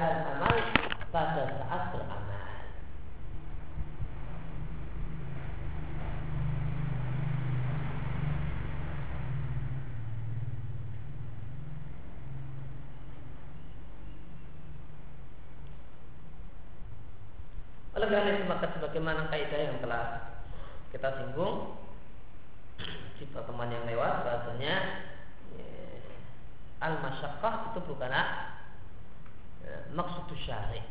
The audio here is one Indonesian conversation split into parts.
alal amal pada saat beramal. Oleh karena itu maka sebagaimana kaidah yang telah kita singgung di pertemuan yang lewat bahasanya ya, al masyakkah itu bukanlah maksud syari.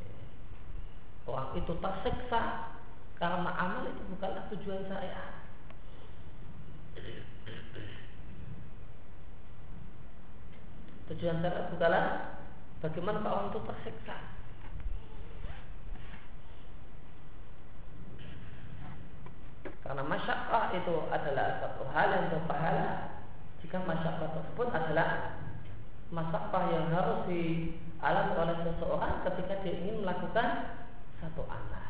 Ya, orang itu tersiksa karena amal itu bukanlah tujuan syariat. Tujuan syariat bukanlah bagaimana orang itu tersiksa. Karena masyakkah itu adalah satu hal yang berpahala jika masyakkah tersebut adalah masyakkah yang harus dialami oleh seseorang ketika dia ingin melakukan satu amal.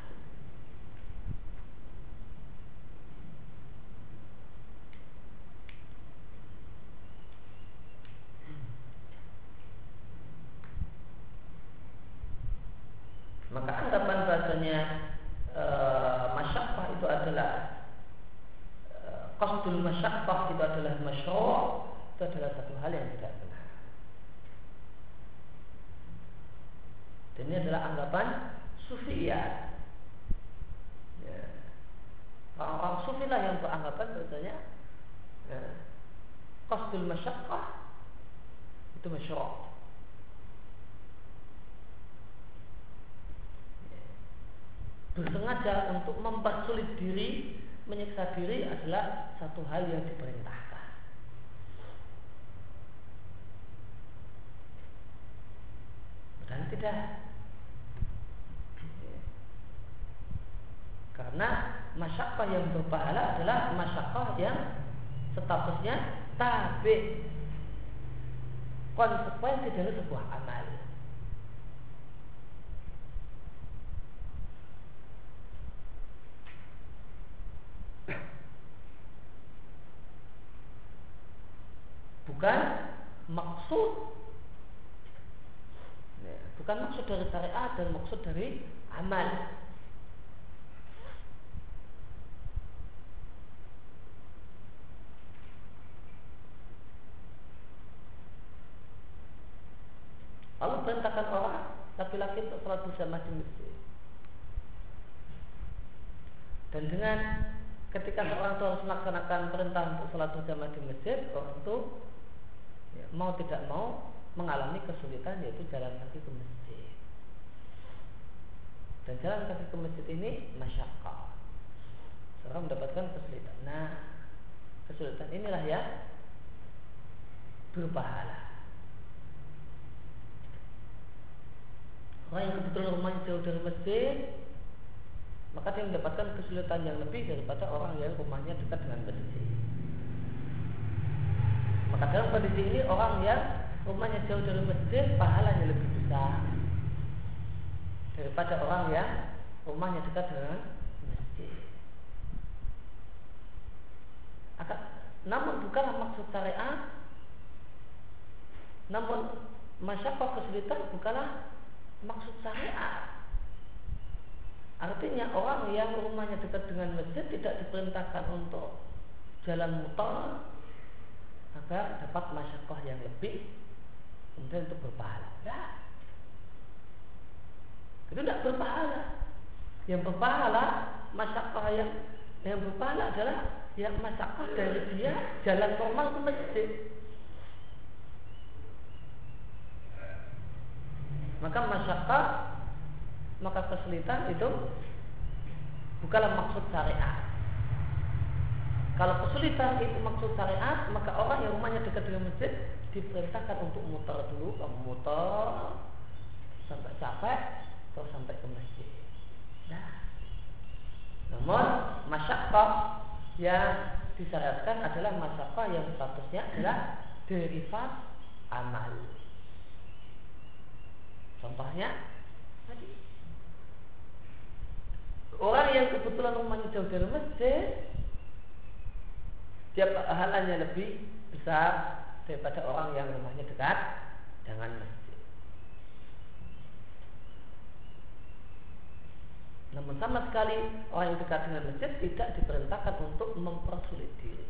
Maka anggapan bahasanya e, masyakkah itu adalah qasdul masyaqqah itu adalah masyru' itu adalah satu hal yang tidak benar. Dan ini adalah anggapan sufiyah. Ya. Orang-orang sufi lah yang beranggapan bahwasanya ya, qasdul itu masyru'. Ya. Bersengaja untuk mempersulit diri menyiksa diri adalah satu hal yang diperintahkan. Dan tidak Karena masyakkah yang berpahala adalah masyakkah yang statusnya tabi. Konsekuensi dari sebuah amal. bukan maksud. Bukan maksud dari syariat dan maksud dari amal Allah perintahkan orang laki-laki untuk sholat bersama di masjid dan dengan ketika seorang itu harus melaksanakan perintah untuk sholat bersama di masjid orang itu ya, mau tidak mau mengalami kesulitan yaitu jalan kaki ke masjid. Dan jalan kaki ke masjid ini masyarakat. Seorang mendapatkan kesulitan. Nah, kesulitan inilah ya berpahala. Orang yang kebetulan rumahnya jauh dari masjid, maka dia mendapatkan kesulitan yang lebih daripada orang yang rumahnya dekat dengan masjid. Maka dalam kondisi ini orang yang rumahnya jauh dari masjid pahalanya lebih besar daripada orang yang rumahnya dekat dengan masjid. Namun bukanlah maksud syariat namun masyarakat kesulitan bukanlah maksud syariat Artinya orang yang rumahnya dekat dengan masjid tidak diperintahkan untuk jalan mutar agar dapat masyakoh yang lebih kemudian itu berpahala. Tidak. Itu tidak berpahala. Yang berpahala masyakoh yang yang berpahala adalah yang masyakoh dari dia jalan normal ke masjid. Maka masyakoh maka kesulitan itu bukanlah maksud syariat. Kalau kesulitan itu maksud syariat, maka orang yang rumahnya dekat dengan masjid diperintahkan untuk muter dulu, kamu muter sampai capek, terus sampai ke masjid. Nah, namun masyakkah yang disyariatkan adalah masyakkah yang statusnya adalah derivat amal. Contohnya tadi orang yang kebetulan rumahnya jauh dari masjid dia pahalanya lebih besar daripada orang yang rumahnya dekat dengan masjid. Namun sama sekali orang yang dekat dengan masjid tidak diperintahkan untuk mempersulit diri.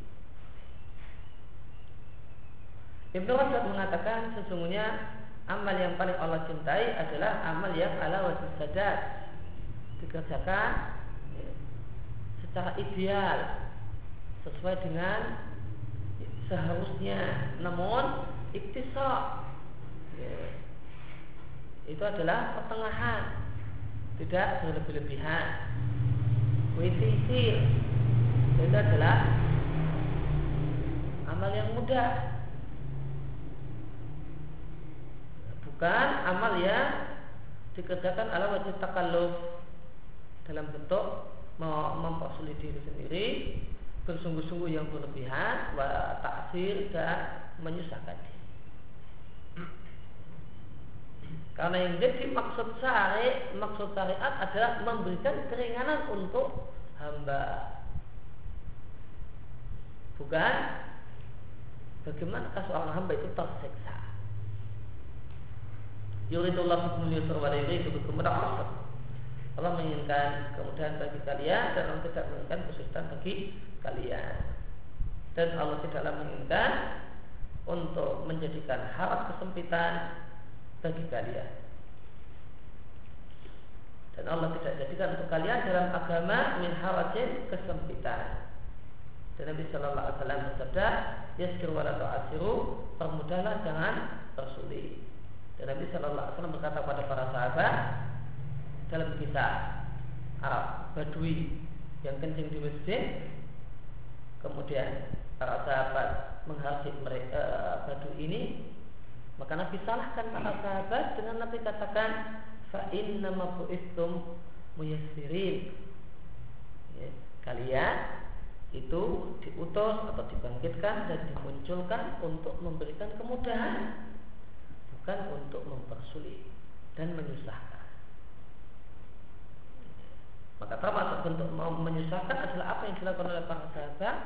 Ibnu Rasul mengatakan sesungguhnya amal yang paling Allah cintai adalah amal yang ala wajib sadat dikerjakan ya, secara ideal sesuai dengan seharusnya. Namun iktisab ya, itu adalah pertengahan tidak berlebih-lebihan. Witisir itu adalah amal yang mudah bukan amal yang dikerjakan ala wajib takalluf dalam bentuk mempersulit diri sendiri bersungguh-sungguh yang berlebihan wa taksir dan menyusahkan diri. Karena yang jadi maksud syari, maksud syariat adalah memberikan keringanan untuk hamba. Bukan bagaimana seorang hamba itu tersiksa. Yuridullah bikumul yusra wa usr. Allah menginginkan kemudahan bagi kalian dan Allah tidak menginginkan kesulitan bagi kalian. Dan Allah tidaklah menginginkan untuk menjadikan harap kesempitan bagi kalian. Dan Allah tidak jadikan untuk kalian dalam agama min harajin kesempitan. Dan Nabi Shallallahu Alaihi Wasallam bersabda, Yaskir wa asiru, permudahlah jangan tersulit. Dan Nabi Shallallahu Alaihi Wasallam berkata kepada para sahabat dalam kisah Arab Badui yang kencing di masjid, kemudian para sahabat menghasib mereka uh, Badui ini, maka Nabi salahkan para sahabat dengan Nabi katakan fa inna ma muyassirin. Ya, kalian itu diutus atau dibangkitkan dan dimunculkan untuk memberikan kemudahan bukan untuk mempersulit dan menyusahkan. Maka termasuk bentuk menyusahkan adalah apa yang dilakukan oleh para sahabat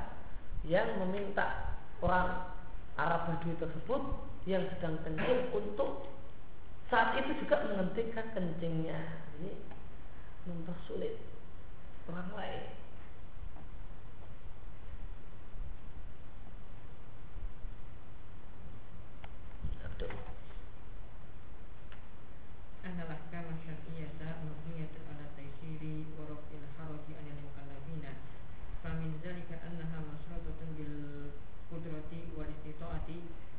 yang meminta orang Arab Badui tersebut yang sedang kencing untuk saat itu juga menghentikan kencingnya. Ini mempersulit orang lain. Abdul. أن الأحكام الشرعية مبنية على تيسير ورفع الحرج عن المكلفين فمن ذلك أنها مشروطة بالقدرة والاستطاعة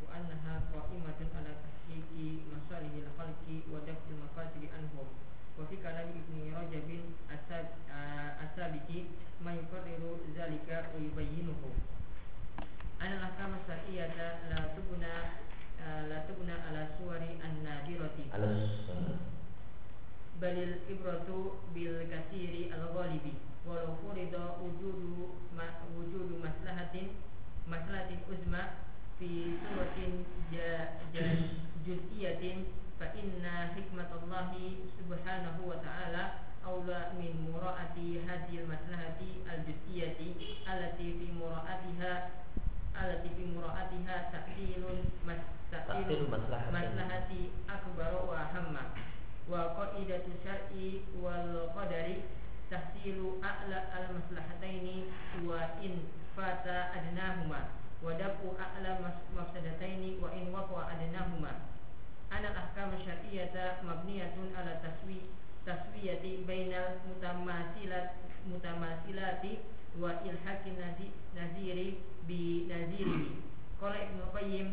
وأنها قائمة على تحقيق مصالح الخلق ودفع المقاصد عنهم وفي كلام ابن رجب الثابت ما ذلك ويبينه أن الأحكام الشرعية لا la tubna ala suwari an-nadirati. Balil ibratu bil kasiri al-ghalibi. Walau furida wujudu ma, wujudu maslahatin maslahatin uzma fi suratin ja, ja, juz'iyatin fa inna hikmatallahi subhanahu wa ta'ala aula min mura'ati hadhil maslahati al-juz'iyati allati fi mura'atiha allati fi mura'atiha ta'tilun tahsilu maslahati maslahati akbar wa hamma. Wa qaidatu syar'i wal qadari tahsilu a'la al maslahataini wa in fata adnahuma. Wa dafu a'la mafsadataini wa in waqa adnahuma. Ana ahkam syar'iyyata mabniyatun ala taswi taswiyati bainal mutamasilat mutamasilati wa ilhaqin naziri bi naziri qala ibnu qayyim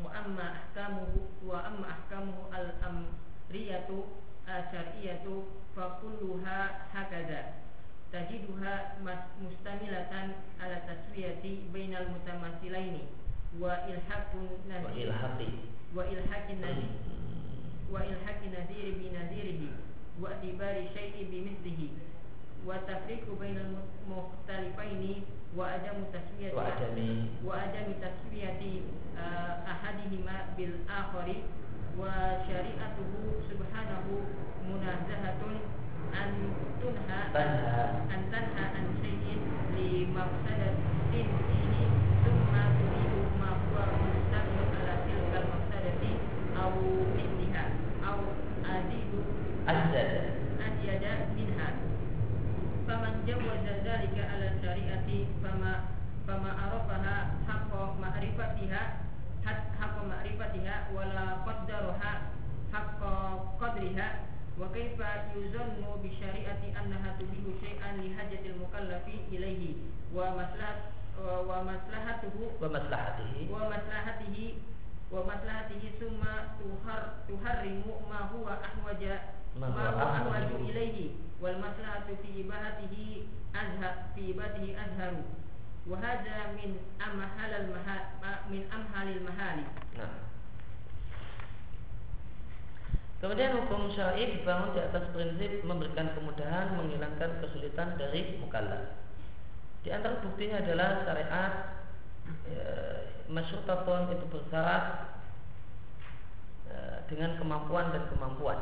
muamma ahkamuhu wa amma ahkamuhu al amriyatu asyariyatu fa kulluha hakadha. Tajiduha mustamilatan ala taswiyati bainal mutamatsilaini wa ilhaqun nazir wa ilhaqin nazir hmm. wa ilhaqin nadhiri bi wa ibari syai'i bi mithlihi. والتفريق بين المختلفين وعدم تسوية وعدم تسوية أحدهما بالآخر وشريعته سبحانه منازهة أن تنهى أن تنهى عن شيء لمفسدة فيه ثم تريد ما هو مستقبل على تلك المفسدة أو مثلها أو أزيد أزيد منها faman jawaza dzalika ala syariati fama fama arafaha haqqa ma'rifatiha haqqa ma'rifatiha wala qaddaraha haqqa qadriha wa kaifa yuzannu bi syariati annaha tubihu syai'an li hajatil mukallafi ilaihi wa maslahat wa maslahatuhu wa maslahatihi. wa maslahatihi wa maslahatihi summa tuhar tuharrimu ma huwa ahwaja Ma huwa ahwaju. ilaihi wal maslahatu fi ibadatihi azhar fi ibadihi azharu wa hadha min amhalal mahal min amhalil mahali Nah. Kemudian hukum syar'i dibangun di atas prinsip memberikan kemudahan, menghilangkan kesulitan dari mukallaf. Di antara buktinya adalah syariat e, masyrutatun itu bersyarat e, dengan kemampuan dan kemampuan.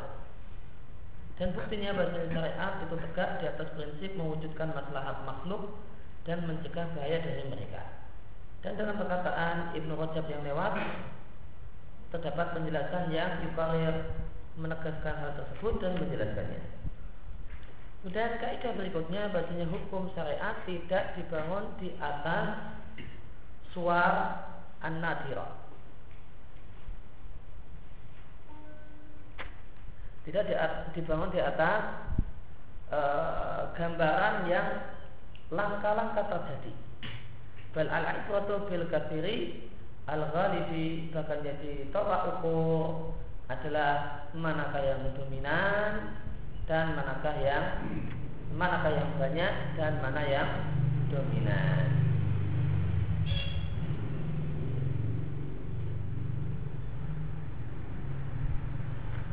Dan buktinya bahasa syariat itu tegak di atas prinsip mewujudkan maslahat makhluk dan mencegah bahaya dari mereka. Dan dalam perkataan Ibnu Rajab yang lewat terdapat penjelasan yang yukarir menegaskan hal tersebut dan menjelaskannya. Kemudian kaidah berikutnya bahasanya hukum syariat tidak dibangun di atas suar an-nadhira. Tidak di- dibangun di atas eh, gambaran yang langkah-langkah terjadi. Bal al-ibratu bil katsiri al-ghalibi bahkan jadi tolak ukur adalah manakah yang dominan dan manakah yang manakah yang banyak dan mana yang dominan.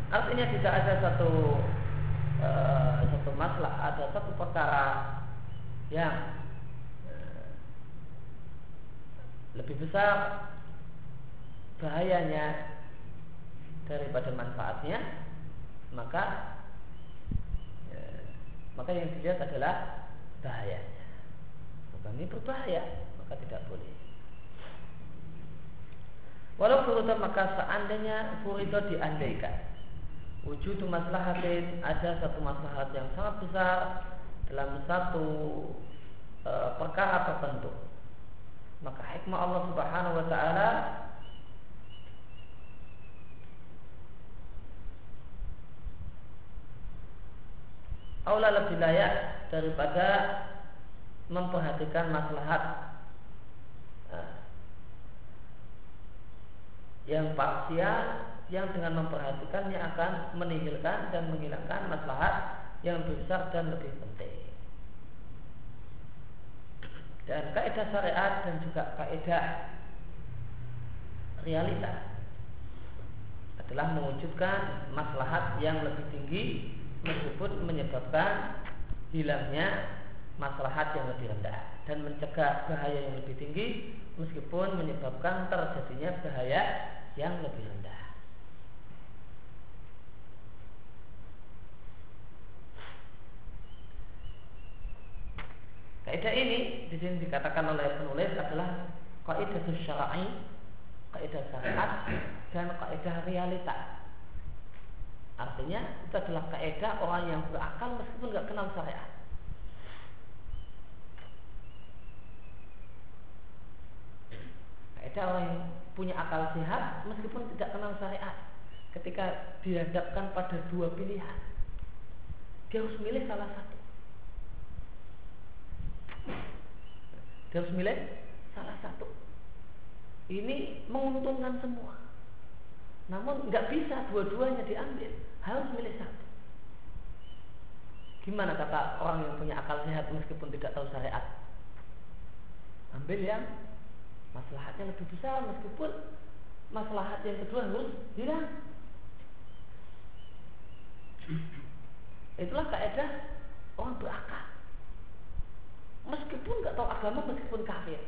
Artinya tidak ada satu eh, satu masalah, ada satu perkara yang eh, lebih besar bahayanya daripada manfaatnya, maka eh, maka yang dilihat adalah bahayanya. Bukan ini berbahaya, maka tidak boleh. Walau furida maka seandainya furida diandaikan Wujud maslahatin ada satu maslahat yang sangat besar dalam satu e, perkara tertentu. Maka hikmah Allah Subhanahu wa taala aula lebih layak daripada memperhatikan maslahat eh, yang parsial yang dengan memperhatikannya akan meninggalkan dan menghilangkan maslahat yang besar dan lebih penting. Dan kaidah syariat dan juga kaidah realita adalah mewujudkan maslahat yang lebih tinggi meskipun menyebabkan hilangnya maslahat yang lebih rendah dan mencegah bahaya yang lebih tinggi meskipun menyebabkan terjadinya bahaya yang lebih rendah. Kaidah ini di sini dikatakan oleh penulis adalah kaidah syar'i, kaidah syariat dan kaidah realita. Artinya itu adalah kaidah orang yang berakal meskipun nggak kenal syariat. Kaidah orang yang punya akal sehat meskipun tidak kenal syariat. Ketika dihadapkan pada dua pilihan, dia harus milih salah satu. Dia harus milih salah satu. Ini menguntungkan semua. Namun nggak bisa dua-duanya diambil, harus milih satu. Gimana kata orang yang punya akal sehat meskipun tidak tahu syariat? Ambil yang maslahatnya lebih besar meskipun maslahat yang kedua harus hilang. Itulah kaidah orang berakal meskipun nggak tahu agama meskipun kafir.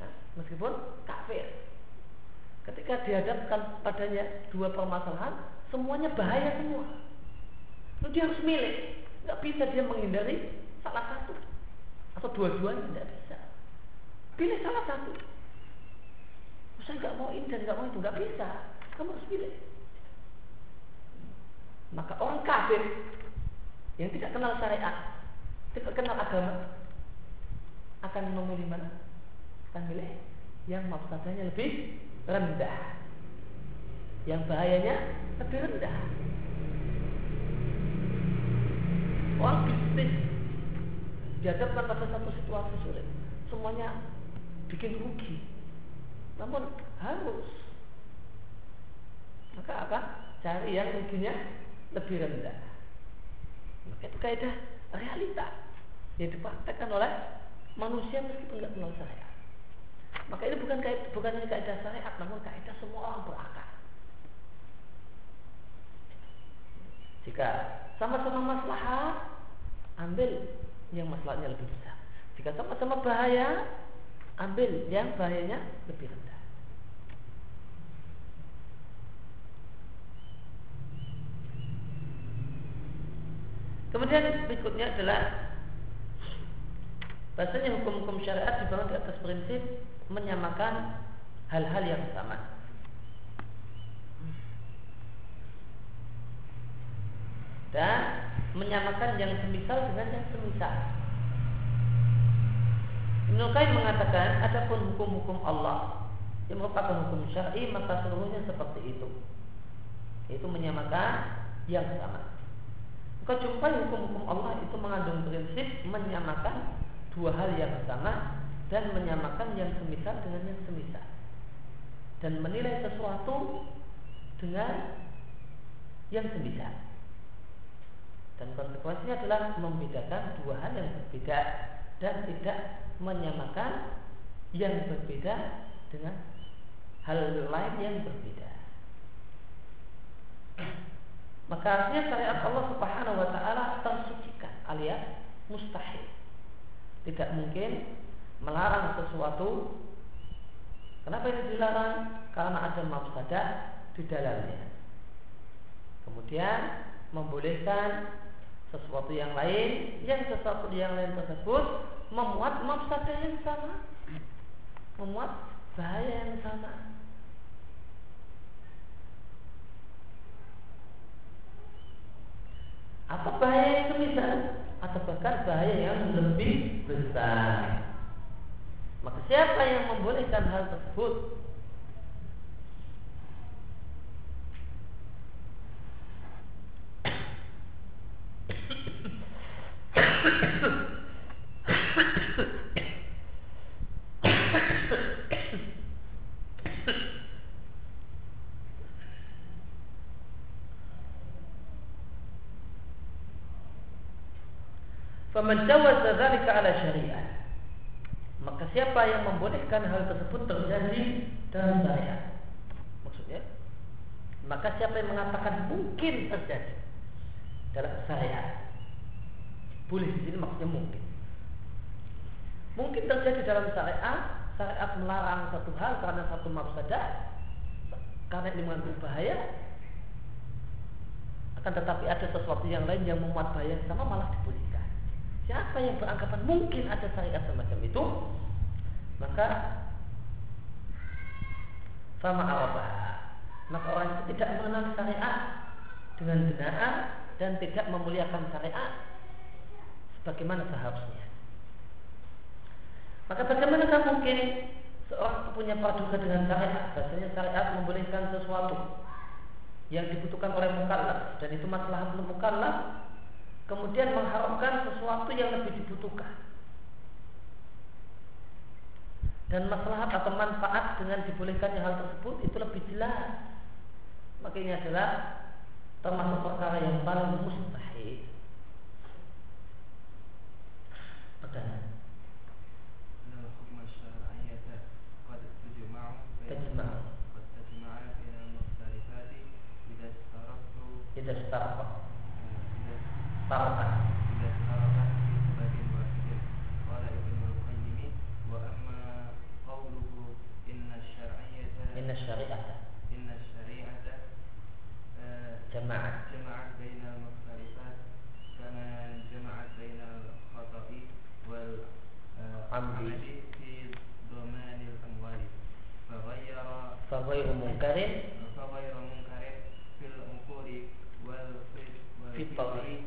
Ya, meskipun kafir. Ketika dihadapkan padanya dua permasalahan semuanya bahaya semua. Lalu dia harus milih nggak bisa dia menghindari salah satu. Atau dua-duanya nggak bisa. Pilih salah satu. Saya nggak mau ini dan nggak mau itu. Nggak bisa. Kamu harus pilih. Maka orang kafir yang tidak kenal syariat, tidak kenal agama, akan memilih mana? Akan milih yang mafsadahnya lebih rendah. Yang bahayanya lebih rendah. Orang bisnis dihadapkan pada satu situasi sulit, semuanya bikin rugi. Namun harus maka apa? Cari yang ruginya lebih rendah. Maka itu kaidah realita yang dipraktekkan oleh manusia meskipun nggak kenal syariat. Maka ini bukan kaidah, bukan hanya kaidah syariat, namun kaidah semua orang berakal. Jika sama-sama maslahat, ambil yang masalahnya lebih besar. Jika sama-sama bahaya, ambil yang bahayanya lebih rendah. Kemudian berikutnya adalah bahasanya hukum-hukum syariat dibangun di atas prinsip menyamakan hal-hal yang sama. Dan menyamakan yang semisal dengan yang semisal. Ibnu Qayyim mengatakan adapun hukum-hukum Allah yang merupakan hukum syar'i maka seluruhnya seperti itu. Itu menyamakan yang sama. Maka jumpai hukum-hukum Allah itu mengandung prinsip menyamakan dua hal yang sama dan menyamakan yang semisal dengan yang semisal. Dan menilai sesuatu dengan yang semisal. Dan konsekuensinya adalah membedakan dua hal yang berbeda dan tidak menyamakan yang berbeda dengan hal lain yang berbeda. Maka artinya syariat Allah Subhanahu wa taala tersucikan alias mustahil. Tidak mungkin melarang sesuatu. Kenapa ini dilarang? Karena ada mafsadah di dalamnya. Kemudian membolehkan sesuatu yang lain, yang sesuatu yang lain tersebut memuat mafsadah yang sama memuat bahaya yang sama atau bahaya yang semisal atau bahkan bahaya yang lebih besar? Maka siapa yang membolehkan hal tersebut Faman jawaza dzalika ala syariat. Maka siapa yang membolehkan hal tersebut terjadi dalam syariat? Maksudnya, maka siapa yang mengatakan mungkin terjadi dalam syariat? Boleh di sini maksudnya mungkin. Mungkin terjadi dalam syariat, syariat melarang satu hal karena satu mafsadah, karena ini mengandung bahaya, akan tetapi ada sesuatu yang lain yang memuat bahaya sama malah dibolehkan. Siapa yang beranggapan mungkin ada syariat semacam itu, maka sama apa? Maka orang itu tidak mengenal syariat dengan benar dan tidak memuliakan syariat sebagaimana seharusnya. Maka bagaimanakah mungkin seorang punya praduga dengan syariat? Bahasanya syariat membolehkan sesuatu yang dibutuhkan oleh mukallaf dan itu masalah belum mukallaf kemudian mengharapkan sesuatu yang lebih dibutuhkan dan masalah atau manfaat dengan dibolehkannya hal tersebut itu lebih jelas maka ini adalah termasuk perkara yang paling mustahil pertanyaan إذا استرقوا طرفه إن الشريعة إن الشريعة آه، جمعت. جمعت بين المختلفات كما جمعت بين الخطأ والعمد في ضمان الأموال. فغير فغير منكر. في العقول والفطر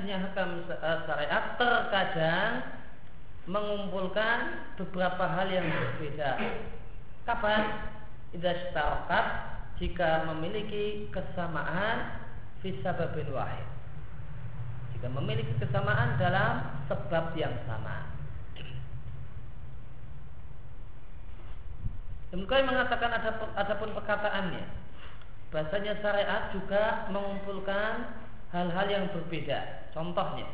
punya hakam eh, syariat terkadang mengumpulkan beberapa hal yang berbeda. Kapan? Idza jika memiliki kesamaan fi sababin wahid. Jika memiliki kesamaan dalam sebab yang sama. Qayyim mengatakan ada adapun perkataannya bahasanya syariat juga mengumpulkan hal-hal yang berbeda. Contohnya,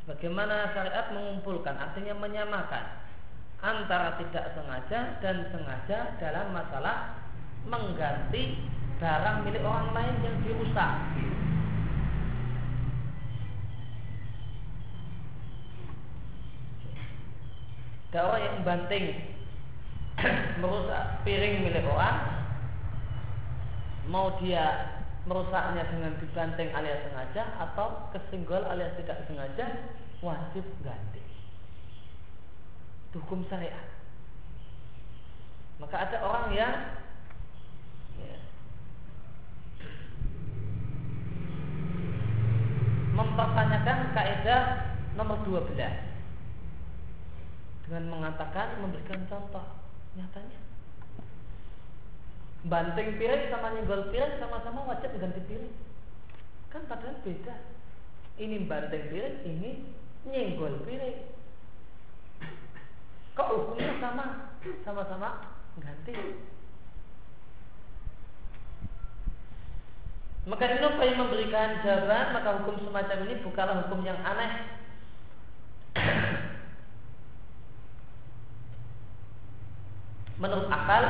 sebagaimana syariat mengumpulkan artinya menyamakan antara tidak sengaja dan sengaja dalam masalah mengganti barang milik orang lain yang dirusak. Ada orang yang membanting merusak piring milik orang mau dia merusaknya dengan dibanting alias sengaja atau kesenggol alias tidak sengaja wajib ganti hukum syariat. Maka ada orang yang ya, mempertanyakan kaidah nomor 12 dengan mengatakan memberikan contoh nyatanya banting piring sama nyenggol piring sama-sama wajib ganti piring. Kan padahal beda. Ini banting piring ini nyenggol piring. Kok hukumnya sama? Sama-sama ganti. Maka Ibnu Qayyim memberikan jawaban, maka hukum semacam ini bukanlah hukum yang aneh. Menurut akal,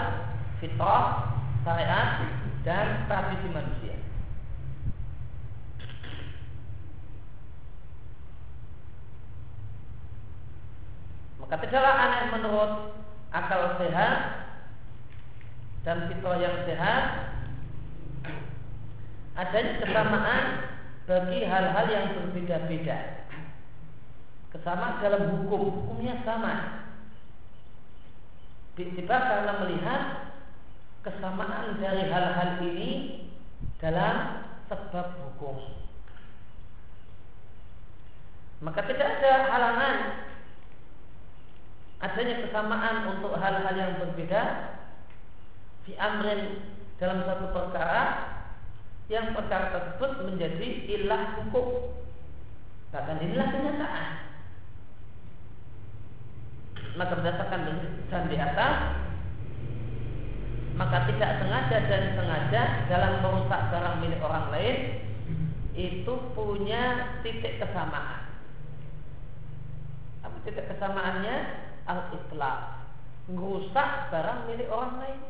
fitrah, syariat, dan tradisi manusia. Maka tidaklah aneh menurut akal sehat dan fitrah yang sehat adanya kesamaan bagi hal-hal yang berbeda-beda. Kesamaan dalam hukum, hukumnya sama. Tiba karena melihat kesamaan dari hal-hal ini dalam sebab hukum. Maka tidak ada halangan adanya kesamaan untuk hal-hal yang berbeda di amrin dalam satu perkara yang perkara tersebut menjadi ilah hukum bahkan inilah kenyataan maka berdasarkan dan di atas maka tidak sengaja dan sengaja dalam merusak barang milik orang lain itu punya titik kesamaan. Apa titik kesamaannya? Al-itlaq. Merusak barang milik orang lain.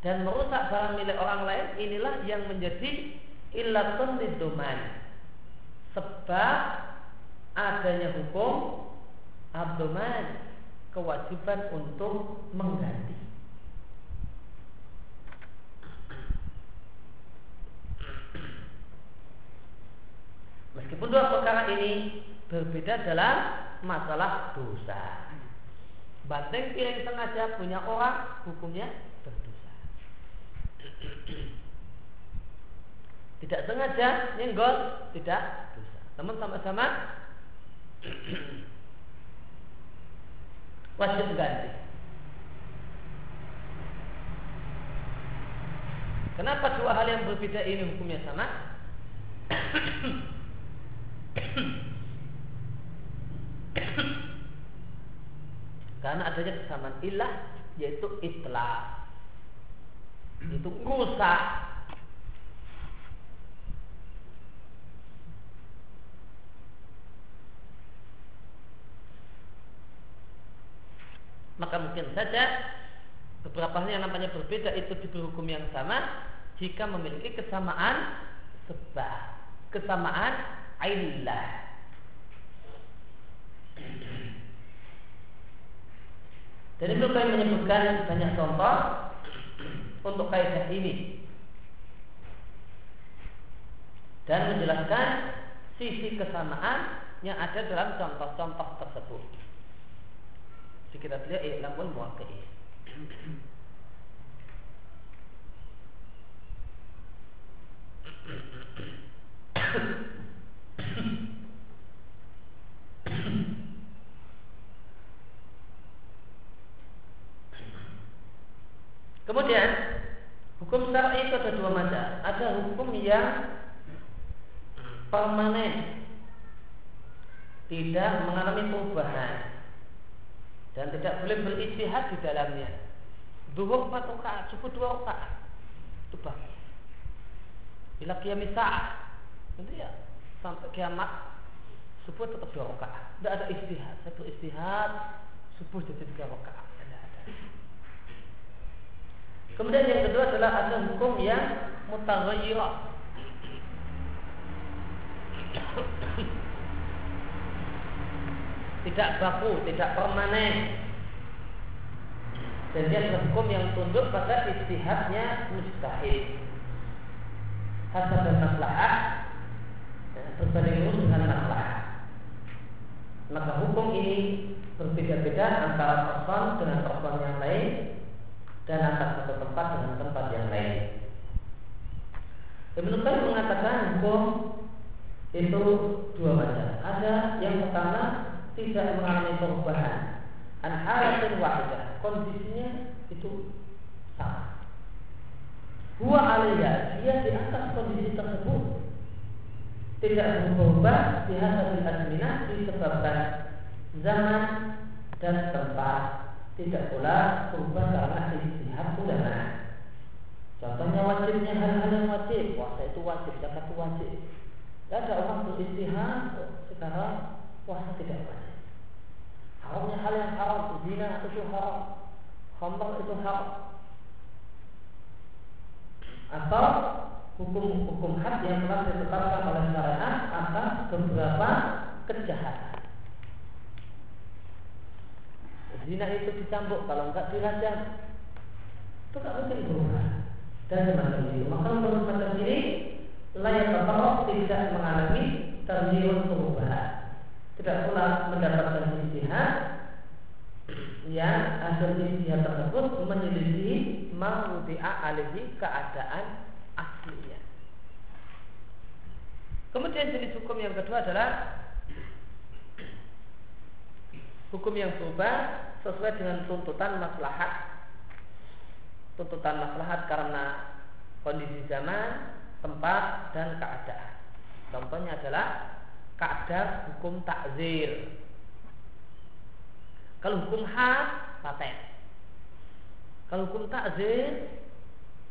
Dan merusak barang milik orang lain inilah yang menjadi ilatun lidoman. Sebab adanya hukum abdoman kewajiban untuk mengganti Meskipun dua perkara ini berbeda dalam masalah dosa. Banteng piring sengaja punya orang, hukumnya tidak sengaja nyenggol tidak dosa. Namun sama-sama wajib ganti. Kenapa dua hal yang berbeda ini hukumnya sama? Karena adanya kesamaan ilah yaitu itlah itu rusak maka mungkin saja beberapa hal yang namanya berbeda itu diberi hukum yang sama jika memiliki kesamaan sebab kesamaan ailah jadi itu menyebutkan banyak contoh untuk kaidah ini dan menjelaskan sisi kesamaan yang ada dalam contoh-contoh tersebut. Jadi kita lihat i'lamul muwaqqi'in. Kemudian hukum syar'i itu ada dua macam. Ada hukum yang permanen, tidak mengalami perubahan dan tidak boleh beristihad di dalamnya. Duhur empat rakaat, subuh dua rakaat. Itu bagus. Bila kiamat saat, nanti ya sampai kiamat subuh tetap dua rakaat. Tidak ada istihad. Satu istihad, subuh jadi tiga rakaat. Kemudian yang kedua adalah ada hukum yang mutaghayyirah. Tidak baku, tidak permanen. Dan dia adalah hukum yang tunduk pada istihadnya mustahil. Hasab dan maslahah berbanding lurus dengan maslahah. Maka hukum ini berbeda-beda antara person dengan person yang lain dan antara satu tempat dengan tempat yang lain. Ibnu Qayyim mengatakan hukum itu dua macam. Ada yang pertama tidak mengalami perubahan. An halatin wahidah. Kondisinya itu sama. Huwa alaiya, dia di atas kondisi tersebut tidak berubah di hasil azminah disebabkan zaman dan tempat tidak pula berubah karena istihad ulama. Contohnya wajibnya hal-hal yang wajib, puasa itu wajib, zakat itu wajib. Tidak ada orang beristihad sekarang puasa tidak wajib. Hal yang haram, zina itu haram, khamr itu haram. Atau hukum-hukum had yang telah ditetapkan oleh syariat atas beberapa kejahatan. Zina itu dicambuk, kalau enggak dirajam. Itu enggak mungkin berubah. Dan semacam itu. Maka menurut semacam ini layak terperok tidak mengalami terjun perubahan. Tidak pula mendapatkan istihad yang hasil istihad tersebut menyelisih mawudi'a alihi keadaan aslinya. Kemudian jenis hukum yang kedua adalah hukum yang berubah sesuai dengan tuntutan maslahat tuntutan maslahat karena kondisi zaman, tempat dan keadaan. Contohnya adalah keadaan hukum takzir. Kalau hukum had paten. Kalau hukum takzir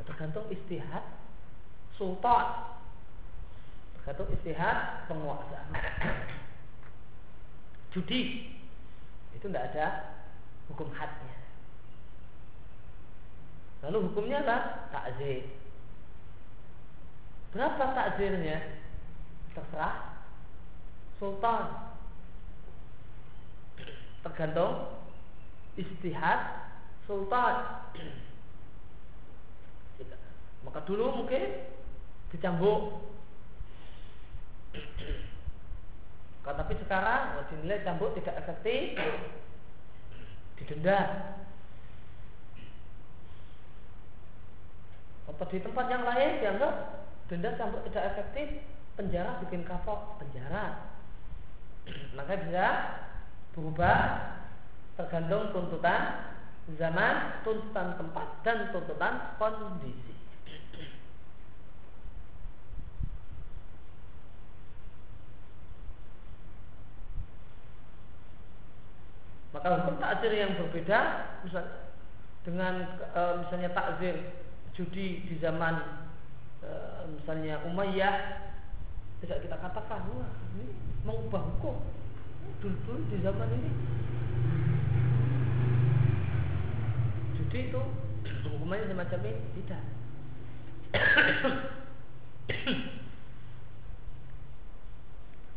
tergantung istihad sultan. Tergantung istihad penguasa. Judi itu tidak ada hukum hadnya. Lalu hukumnya apa? Takzir. Berapa takzirnya? Terserah sultan. Tergantung istihad sultan. Maka dulu mungkin dicambuk. Tapi sekarang dinilai cambuk tidak efektif, didenda atau di tempat yang lain dianggap denda cambuk tidak efektif penjara bikin kapok penjara maka bisa berubah tergantung tuntutan zaman tuntutan tempat dan tuntutan kondisi. Maka hukum takzir yang berbeda misalnya dengan e, misalnya takzir judi di zaman e, misalnya Umayyah tidak kita katakan wah ini mengubah hukum dulu di zaman ini jadi itu hukumannya semacam ini tidak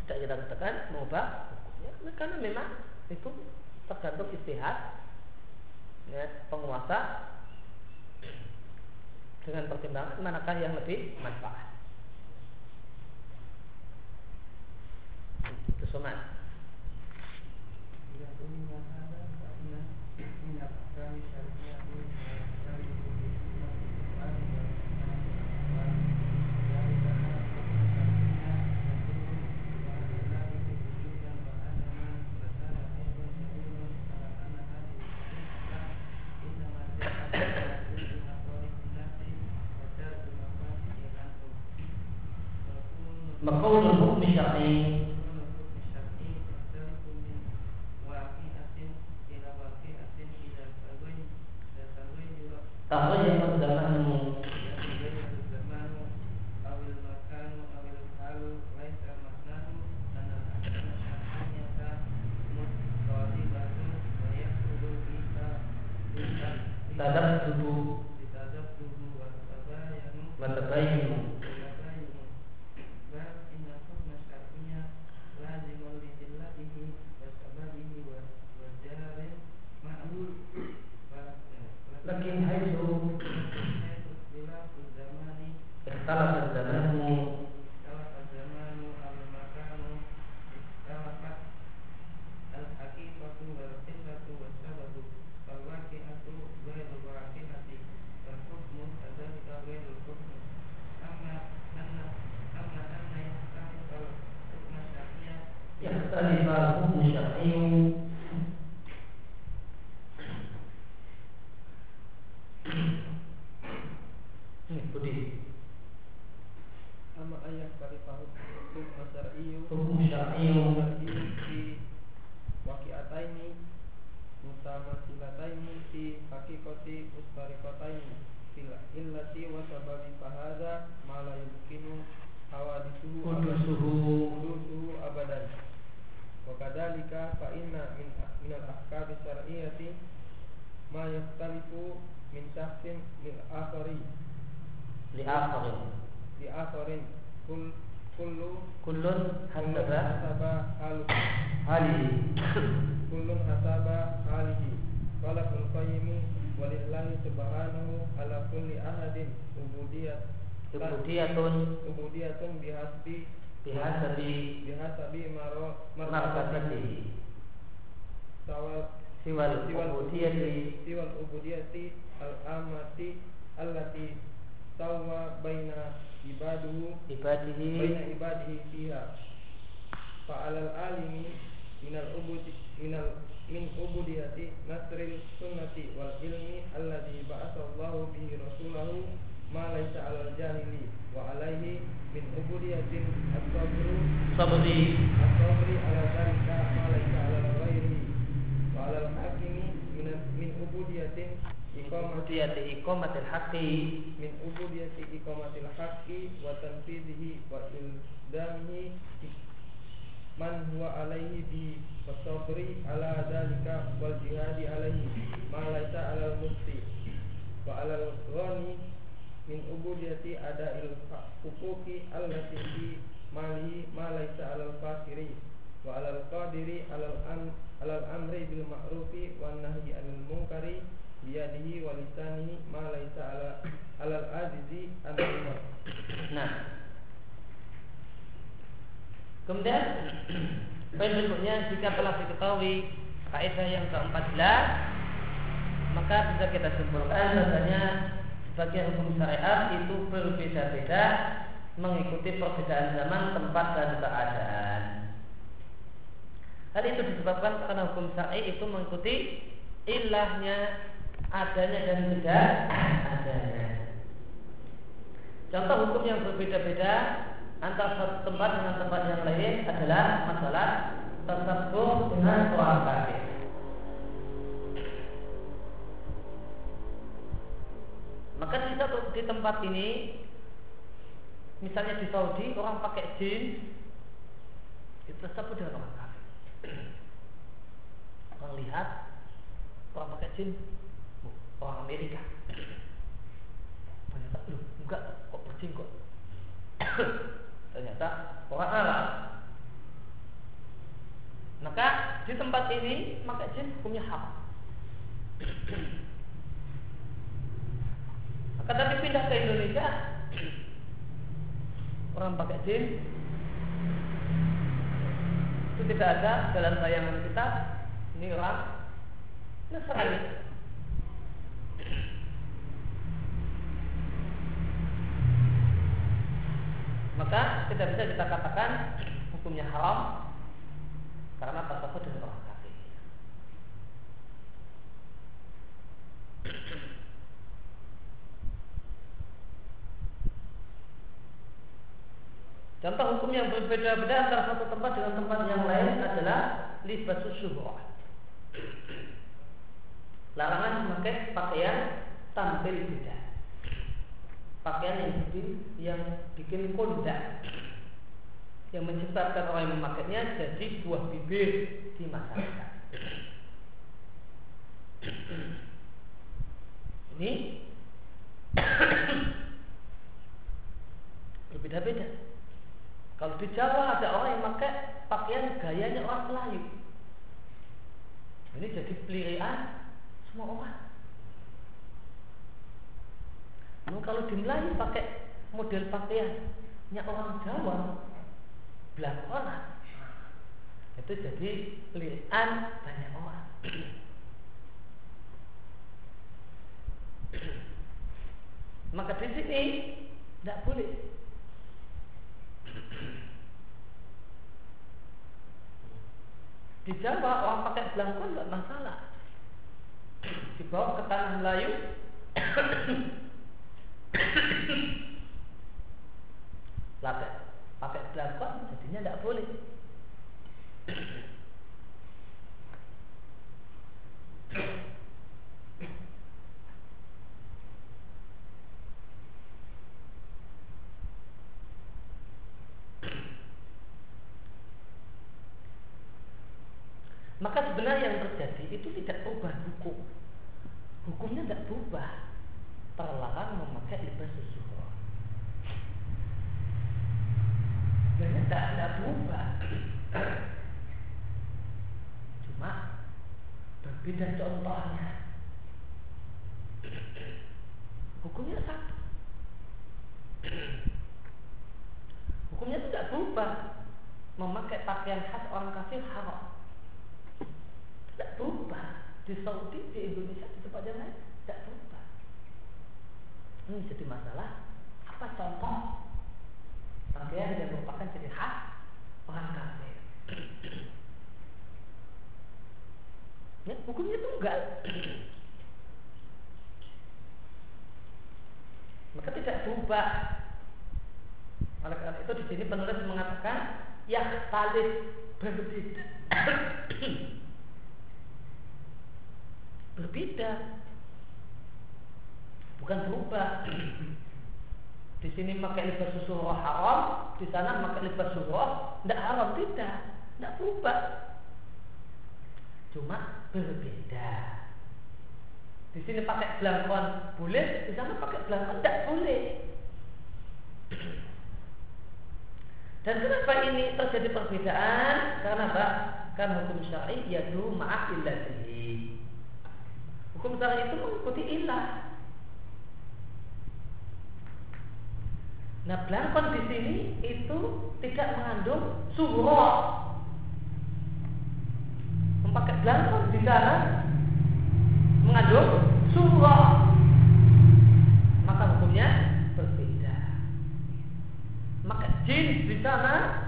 tidak kita katakan mengubah hukumnya ya, karena memang itu tergantung istihad ya, penguasa dengan pertimbangan manakah yang lebih manfaat. Itu. Minal min ubudiyati nasril sunnati wal ilmi alladhi ba'atha Allahu bihi rasulahu ma laysa alal jahili wa alaihi min ubudiyatin as-sabru sabri. as-sabri ala dhalika ma laysa alal ghairi wa alal hakimi min min ubudiyatin iqamati ubudiyati iqamatil haqqi. min ubudiyati iqamatil haqqi wa tanfidhihi wa ildamihi man huwa alaihi bi wasabri ala dalika wal jihadi alaihi ma laisa alal mufti. Wa alal ghani min ubudiyati ada'il huquqi allati fi malihi ma laisa alal fakiri wa alal qadiri alal am alal amri bil ma'rufi wan nahyi anil munkari biyadihi wa lisanihi ma laisa ala alal azizi an Nah. Kemudian Poin berikutnya jika telah diketahui kaidah yang ke-14 maka bisa kita simpulkan bahasanya sebagian hukum syariat itu berbeda-beda mengikuti perbedaan zaman, tempat dan keadaan. Hal itu disebabkan karena hukum syar'i itu mengikuti ilahnya adanya dan tidak adanya. Contoh hukum yang berbeda-beda antara satu tempat dengan tempat yang adalah masalah tersebut dengan orang kafir. Maka satu di tempat ini, misalnya di Saudi orang pakai jin itu tersebut dengan orang kafir. Orang lihat orang pakai oh, orang Amerika. Ternyata, enggak kok berjin kok ternyata orang Arab. Maka di tempat ini maka jin hukumnya haram. Maka tapi pindah ke Indonesia orang pakai jin itu tidak ada dalam bayangan kita ini orang Nasrani. maka tidak bisa kita katakan hukumnya haram karena tasawuf dengan orang kafir. Contoh hukum yang berbeda-beda antara satu tempat dengan tempat yang lain adalah libasus syuhrah. Larangan memakai pakaian tampil beda pakaian yang bikin yang bikin kondak yang menyebabkan orang yang memakainya jadi buah bibir di masyarakat. Ini berbeda-beda. Kalau di Jawa ada orang yang pakai pakaian gayanya orang Melayu. Ini jadi pelirian semua orang. Namun kalau di Melayu pakai model pakaiannya orang Jawa, belakonan, itu jadi pilihan banyak orang. Maka di sini tidak boleh. Di Jawa orang pakai belangkon tidak masalah. Dibawa ke tanah Melayu pakai pakai belakon jadinya tidak boleh. Maka sebenarnya yang terjadi itu tidak berubah hukum. Hukumnya tidak berubah. Terlarang memakai libas sesuatu Sebenarnya tidak, tidak berubah. Cuma berbeda contohnya. Hukumnya satu. Hukumnya tidak berubah. Memakai pakaian khas orang kafir haram. Tidak berubah. Di Saudi, di Indonesia, di tempat yang lain tidak berubah. Ini jadi masalah. Apa contoh pakaian yang merupakan ciri khas orang kafir? ya, hukumnya tunggal. Maka tidak berubah. Oleh karena itu di sini penulis mengatakan yang paling berbeda. berbeda. Bukan berubah. Di sini pakai libas susuh haram, di sana pakai libas suruh tidak haram tidak, tidak berubah. Cuma berbeda. Di sini pakai belangkon boleh, di sana pakai belangkon tidak boleh. Dan kenapa ini terjadi perbedaan? Karena apa? Karena hukum syar'i yaitu ma'af. Hukum syar'i itu mengikuti ilah. Nah, belangkon di sini itu tidak mengandung suhro. Memakai belangkon di sana mengandung suhro. Maka hukumnya berbeda. Maka jin di sana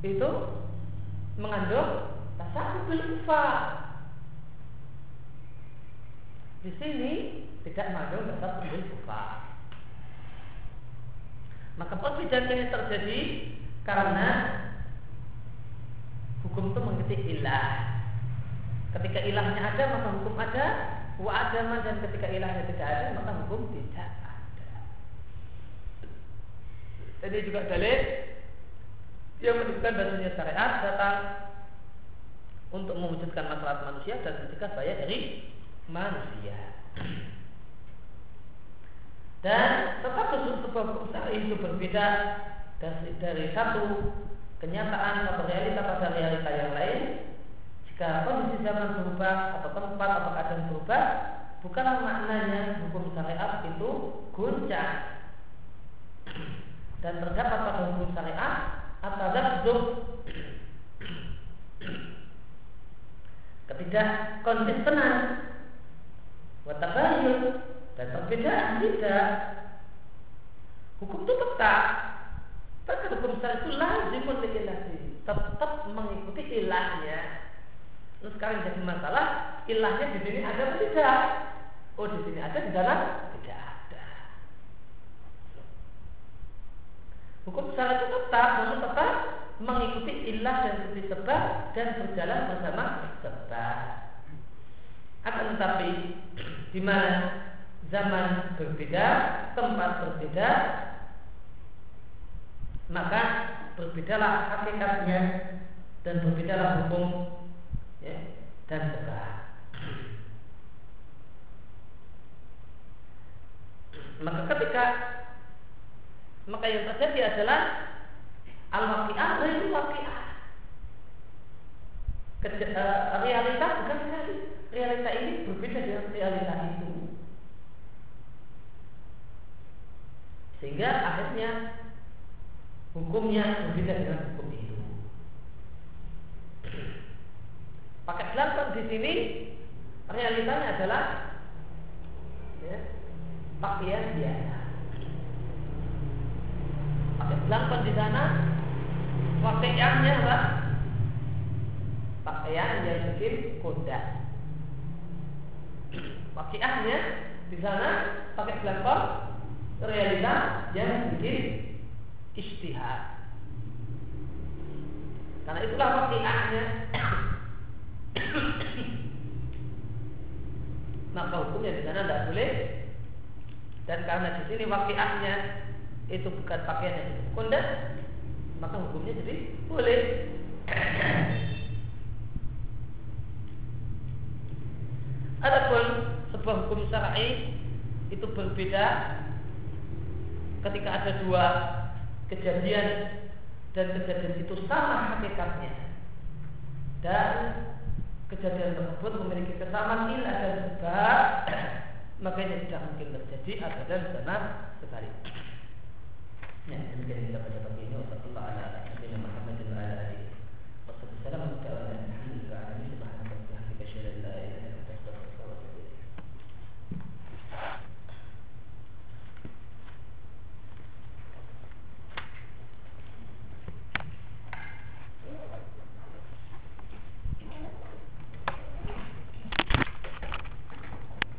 itu mengandung tasawuf bil Di sini tidak mengandung tasawuf bil maka perbedaan ini terjadi karena hukum itu mengikuti ilah. Ketika ilahnya ada maka hukum ada, wa adama dan ketika ilahnya tidak ada maka hukum tidak ada. Ini juga dalil yang menunjukkan bahasanya syariat datang untuk mewujudkan masalah manusia dan ketika saya dari manusia. Dan tetap itu berbeda dari, dari satu kenyataan atau realita pada realita yang lain. Jika kondisi zaman berubah atau tempat atau keadaan berubah, bukanlah maknanya hukum syariat itu guncang. Dan terdapat pada hukum syariat atau hidup ketidakkonsistenan watabayun dan perbedaan tidak. Hukum itu tetap. Bahkan hukum syariat itu lazimun ilahi. Tetap mengikuti ilahnya. Terus sekarang jadi masalah ilahnya di sini ada atau tidak? Oh di sini ada di dalam tidak ada. Hukum syariat itu tetap, namun tetap mengikuti ilah dan bukti sebab dan berjalan bersama sebab. Akan tetapi di mana zaman berbeda, tempat berbeda, maka berbedalah hakikatnya dan berbedalah hukum ya, dan sebab. Maka ketika maka yang terjadi adalah al-waqi'ah itu waqi'ah. Eh, realita bukan realita. Realita ini berbeda dengan realita itu. Sehingga akhirnya hukumnya berbeda dengan hukum itu. Pakai belakang di sini realitanya adalah ya, pakaian biasa. Pakai belakang di sana pakaiannya apa? Pakaian yang bikin koda. Pakaiannya di sana pakai belakang realita yang sedikit istihad. Karena itulah wakiahnya maka hukumnya di sana tidak boleh. Dan karena di sini wakiahnya itu bukan pakaian yang kondas maka hukumnya jadi boleh. Adapun sebuah hukum syar'i itu berbeda ketika ada dua kejadian dan kejadian itu sama hakikatnya dan kejadian tersebut memiliki kesamaan nilai dan sebab makanya tidak mungkin terjadi abadan sama sekali. Ya, demikian kita pada pagi ini. Wassalamualaikum warahmatullahi wabarakatuh.